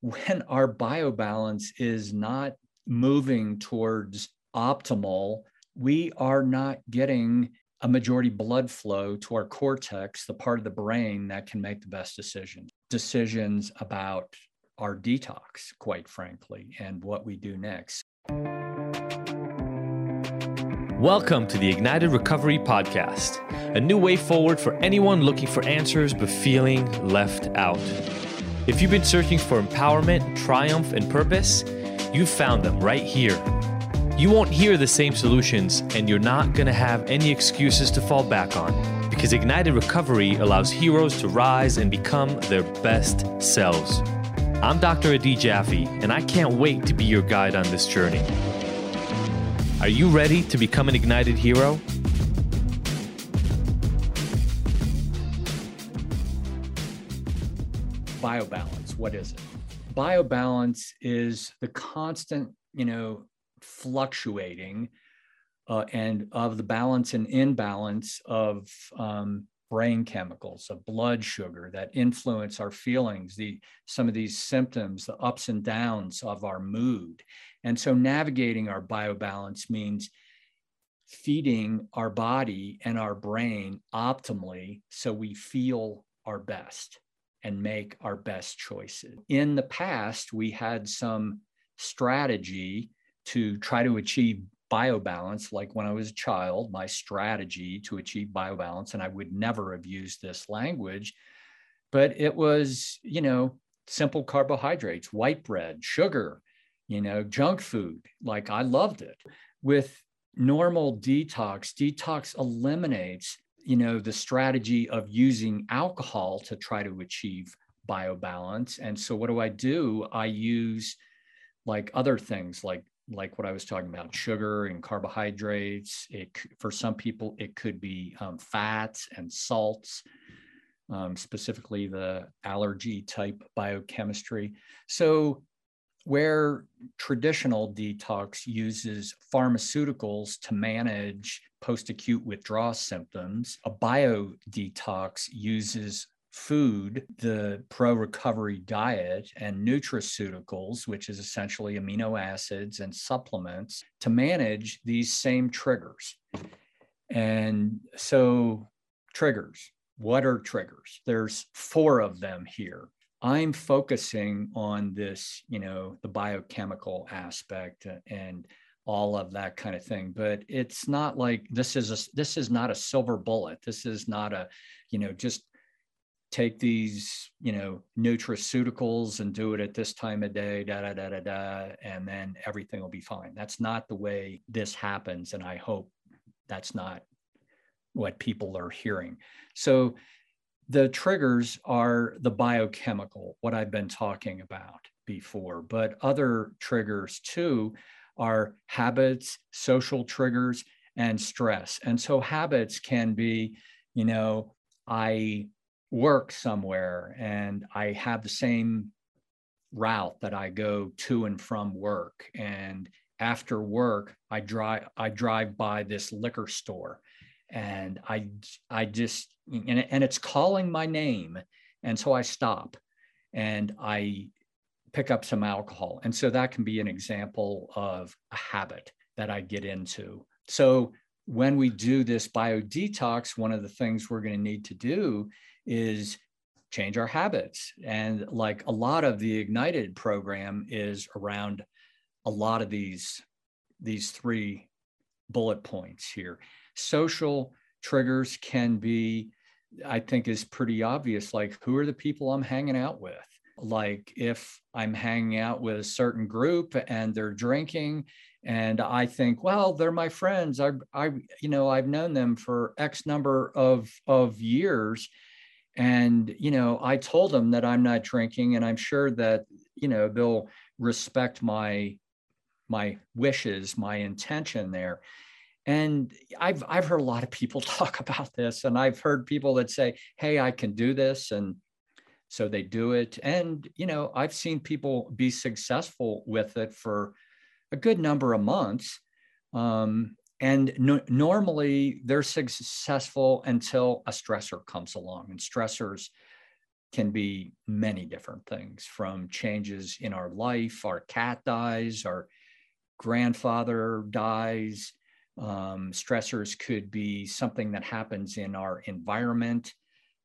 when our biobalance is not moving towards optimal, we are not getting a majority blood flow to our cortex, the part of the brain that can make the best decisions. Decisions about our detox, quite frankly, and what we do next. Welcome to the Ignited Recovery Podcast, a new way forward for anyone looking for answers but feeling left out. If you've been searching for empowerment, triumph, and purpose, you've found them right here. You won't hear the same solutions, and you're not going to have any excuses to fall back on because Ignited Recovery allows heroes to rise and become their best selves. I'm Dr. Adi Jaffe, and I can't wait to be your guide on this journey. Are you ready to become an ignited hero? Biobalance, what is it? Biobalance is the constant, you know, fluctuating uh, and of the balance and imbalance of um, brain chemicals, of blood sugar that influence our feelings, the some of these symptoms, the ups and downs of our mood. And so navigating our biobalance means feeding our body and our brain optimally so we feel our best and make our best choices. In the past, we had some strategy to try to achieve biobalance, like when I was a child, my strategy to achieve biobalance, and I would never have used this language, but it was, you know, simple carbohydrates, white bread, sugar, you know, junk food. Like I loved it. With normal detox, detox eliminates, you know, the strategy of using alcohol to try to achieve biobalance. And so what do I do? I use like other things like like what I was talking about, sugar and carbohydrates. It for some people it could be um, fats and salts, um, specifically the allergy type biochemistry. So where traditional detox uses pharmaceuticals to manage post acute withdrawal symptoms, a bio detox uses food, the pro recovery diet, and nutraceuticals, which is essentially amino acids and supplements, to manage these same triggers. And so, triggers. What are triggers? There's four of them here. I'm focusing on this, you know, the biochemical aspect uh, and all of that kind of thing. But it's not like this is a this is not a silver bullet. This is not a, you know, just take these, you know, nutraceuticals and do it at this time of day, da da da da da, and then everything will be fine. That's not the way this happens, and I hope that's not what people are hearing. So the triggers are the biochemical, what I've been talking about before, but other triggers too are habits, social triggers, and stress. And so habits can be, you know, I work somewhere and I have the same route that I go to and from work. And after work, I drive I drive by this liquor store and I I just and, and it's calling my name. And so I stop and I pick up some alcohol. And so that can be an example of a habit that I get into. So when we do this bio detox, one of the things we're going to need to do is change our habits. And like a lot of the Ignited program is around a lot of these, these three bullet points here. Social triggers can be I think is pretty obvious. Like, who are the people I'm hanging out with? Like, if I'm hanging out with a certain group and they're drinking, and I think, well, they're my friends. I, I, you know, I've known them for X number of of years, and you know, I told them that I'm not drinking, and I'm sure that you know they'll respect my my wishes, my intention there. And I've I've heard a lot of people talk about this, and I've heard people that say, "Hey, I can do this," and so they do it. And you know, I've seen people be successful with it for a good number of months. Um, and no, normally they're successful until a stressor comes along, and stressors can be many different things from changes in our life, our cat dies, our grandfather dies. Um, stressors could be something that happens in our environment,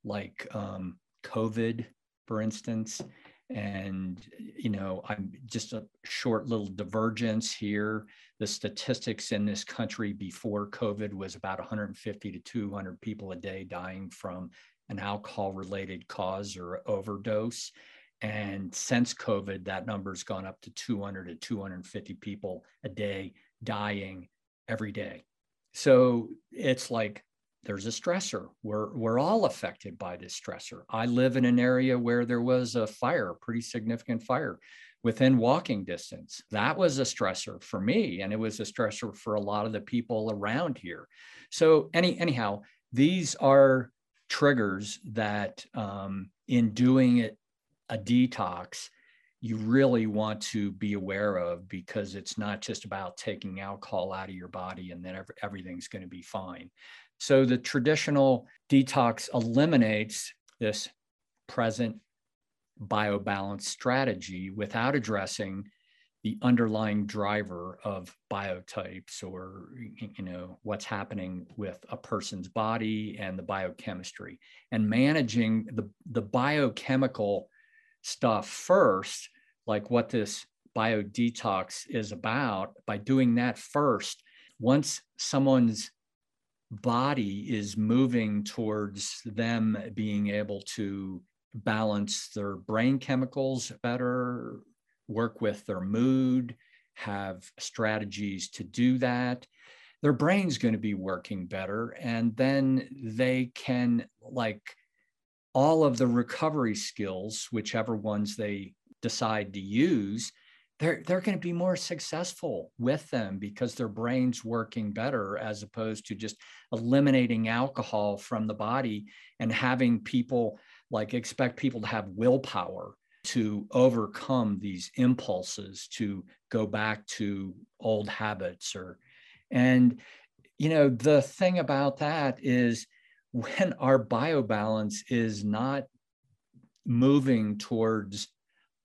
like um, COVID, for instance. And, you know, I'm just a short little divergence here. The statistics in this country before COVID was about 150 to 200 people a day dying from an alcohol related cause or overdose. And since COVID, that number's gone up to 200 to 250 people a day dying every day. So it's like there's a stressor. We're, we're all affected by this stressor. I live in an area where there was a fire, a pretty significant fire within walking distance. That was a stressor for me, and it was a stressor for a lot of the people around here. So, any, anyhow, these are triggers that um, in doing it a detox you really want to be aware of because it's not just about taking alcohol out of your body and then everything's going to be fine so the traditional detox eliminates this present biobalance strategy without addressing the underlying driver of biotypes or you know what's happening with a person's body and the biochemistry. And managing the, the biochemical stuff first like what this bio detox is about by doing that first once someone's body is moving towards them being able to balance their brain chemicals better work with their mood, have strategies to do that. Their brain's going to be working better. And then they can, like, all of the recovery skills, whichever ones they decide to use, they're, they're going to be more successful with them because their brain's working better as opposed to just eliminating alcohol from the body and having people like expect people to have willpower to overcome these impulses to go back to old habits or and you know the thing about that is when our biobalance is not moving towards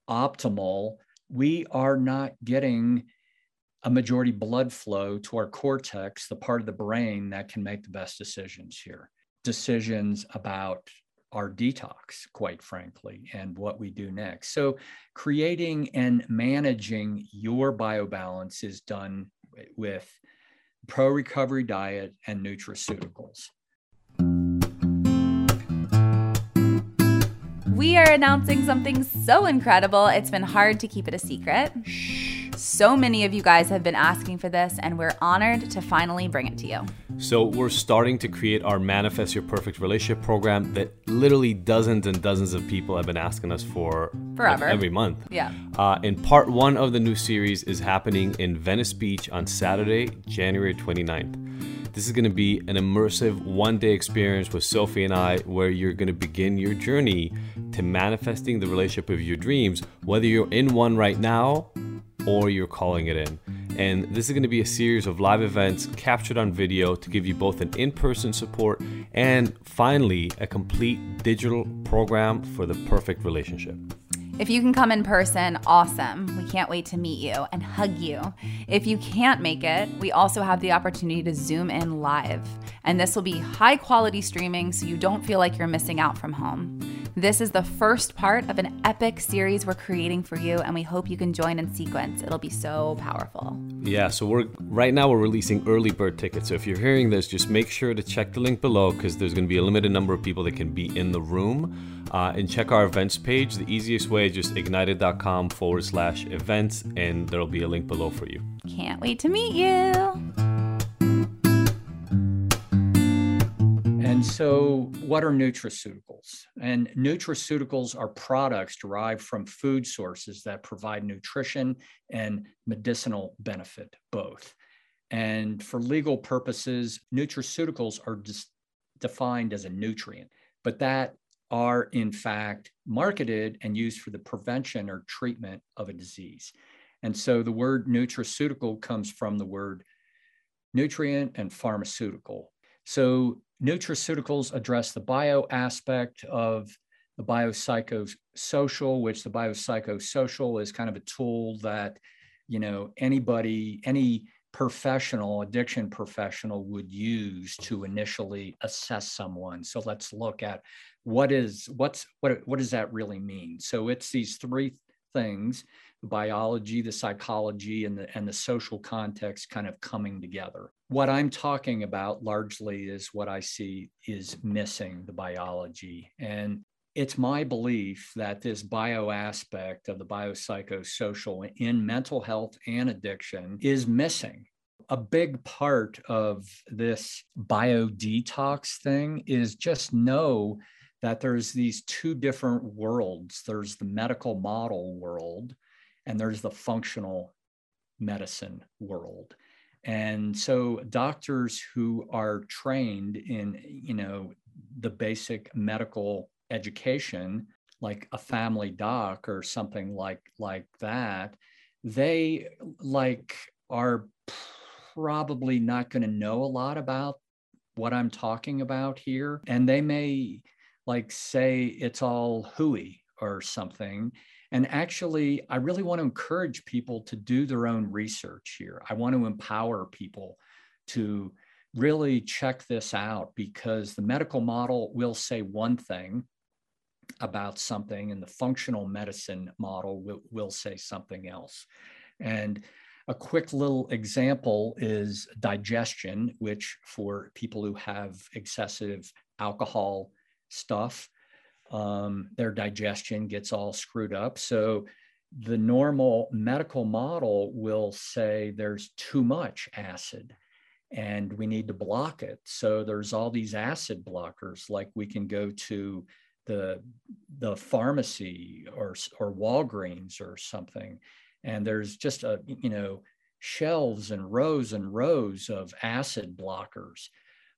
optimal we are not getting a majority blood flow to our cortex the part of the brain that can make the best decisions here decisions about our detox, quite frankly, and what we do next. So, creating and managing your biobalance is done with pro recovery diet and nutraceuticals. We are announcing something so incredible, it's been hard to keep it a secret. Shh. So many of you guys have been asking for this, and we're honored to finally bring it to you. So, we're starting to create our Manifest Your Perfect Relationship program that literally dozens and dozens of people have been asking us for forever like every month. Yeah. Uh, and part one of the new series is happening in Venice Beach on Saturday, January 29th. This is going to be an immersive one day experience with Sophie and I where you're going to begin your journey to manifesting the relationship of your dreams, whether you're in one right now or you're calling it in. And this is going to be a series of live events captured on video to give you both an in person support and finally a complete digital program for the perfect relationship. If you can come in person, awesome. We can't wait to meet you and hug you. If you can't make it, we also have the opportunity to Zoom in live. And this will be high quality streaming so you don't feel like you're missing out from home. This is the first part of an epic series we're creating for you, and we hope you can join in sequence. It'll be so powerful. Yeah, so we're right now we're releasing early bird tickets. So if you're hearing this, just make sure to check the link below because there's going to be a limited number of people that can be in the room. Uh, and check our events page. The easiest way is just ignited.com forward slash events, and there'll be a link below for you. Can't wait to meet you. So, what are nutraceuticals? And nutraceuticals are products derived from food sources that provide nutrition and medicinal benefit, both. And for legal purposes, nutraceuticals are just defined as a nutrient, but that are in fact marketed and used for the prevention or treatment of a disease. And so the word nutraceutical comes from the word nutrient and pharmaceutical. So nutraceuticals address the bio aspect of the biopsychosocial, which the biopsychosocial is kind of a tool that, you know, anybody, any professional, addiction professional would use to initially assess someone. So let's look at what is what's what what does that really mean? So it's these three things biology, the psychology, and the, and the social context kind of coming together. What I'm talking about largely is what I see is missing the biology. And it's my belief that this bio aspect of the biopsychosocial in mental health and addiction is missing. A big part of this bio detox thing is just know that there's these two different worlds there's the medical model world and there's the functional medicine world. And so doctors who are trained in you know the basic medical education like a family doc or something like like that they like are probably not going to know a lot about what i'm talking about here. And they may like say it's all hooey or something and actually, I really want to encourage people to do their own research here. I want to empower people to really check this out because the medical model will say one thing about something, and the functional medicine model will, will say something else. And a quick little example is digestion, which for people who have excessive alcohol stuff, um, their digestion gets all screwed up. So the normal medical model will say there's too much acid and we need to block it. So there's all these acid blockers, like we can go to the the pharmacy or or Walgreens or something, and there's just a you know shelves and rows and rows of acid blockers.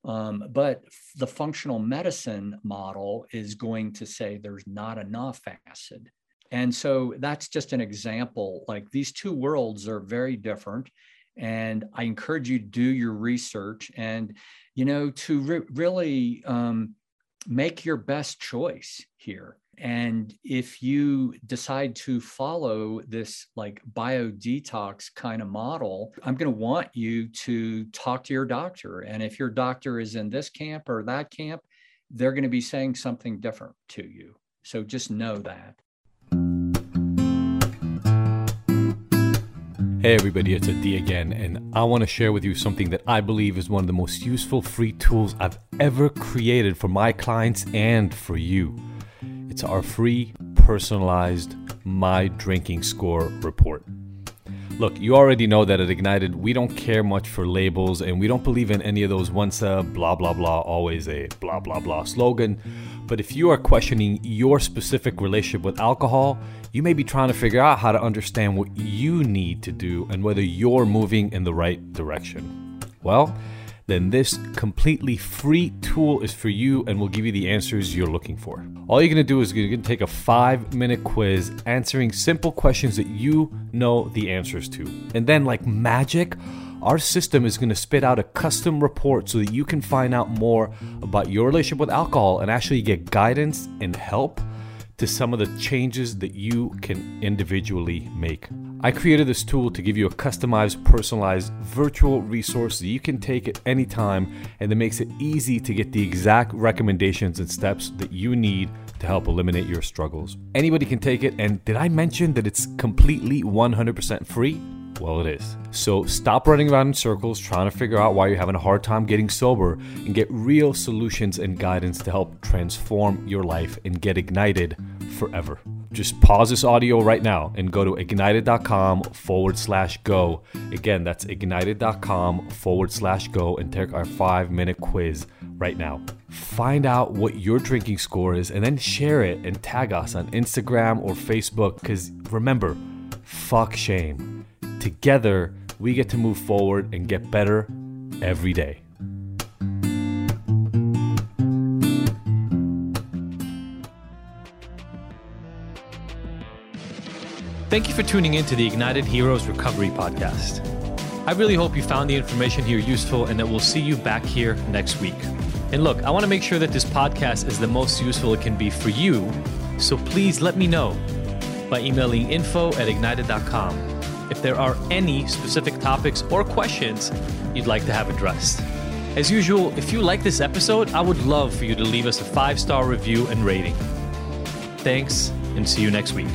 Um, but the functional medicine model is going to say there's not enough acid. And so that's just an example. Like these two worlds are very different. And I encourage you to do your research and, you know, to re- really um, make your best choice here. And if you decide to follow this like bio detox kind of model, I'm going to want you to talk to your doctor. And if your doctor is in this camp or that camp, they're going to be saying something different to you. So just know that. Hey everybody, it's Adi again, and I want to share with you something that I believe is one of the most useful free tools I've ever created for my clients and for you. It's our free, personalized My Drinking Score report. Look, you already know that at Ignited, we don't care much for labels and we don't believe in any of those once a blah, blah, blah, always a blah, blah, blah slogan. But if you are questioning your specific relationship with alcohol, you may be trying to figure out how to understand what you need to do and whether you're moving in the right direction. Well, then this completely free tool is for you and will give you the answers you're looking for. All you're gonna do is you're gonna take a five minute quiz answering simple questions that you know the answers to. And then, like magic, our system is going to spit out a custom report so that you can find out more about your relationship with alcohol and actually get guidance and help to some of the changes that you can individually make. I created this tool to give you a customized, personalized virtual resource that you can take at any time and that makes it easy to get the exact recommendations and steps that you need to help eliminate your struggles. Anybody can take it, and did I mention that it's completely 100% free? Well, it is. So stop running around in circles trying to figure out why you're having a hard time getting sober and get real solutions and guidance to help transform your life and get ignited forever. Just pause this audio right now and go to ignited.com forward slash go. Again, that's ignited.com forward slash go and take our five minute quiz right now. Find out what your drinking score is and then share it and tag us on Instagram or Facebook because remember, fuck shame. Together, we get to move forward and get better every day. Thank you for tuning in to the Ignited Heroes Recovery Podcast. I really hope you found the information here useful and that we'll see you back here next week. And look, I want to make sure that this podcast is the most useful it can be for you. So please let me know by emailing info at ignited.com if there are any specific topics or questions you'd like to have addressed. As usual, if you like this episode, I would love for you to leave us a five star review and rating. Thanks, and see you next week.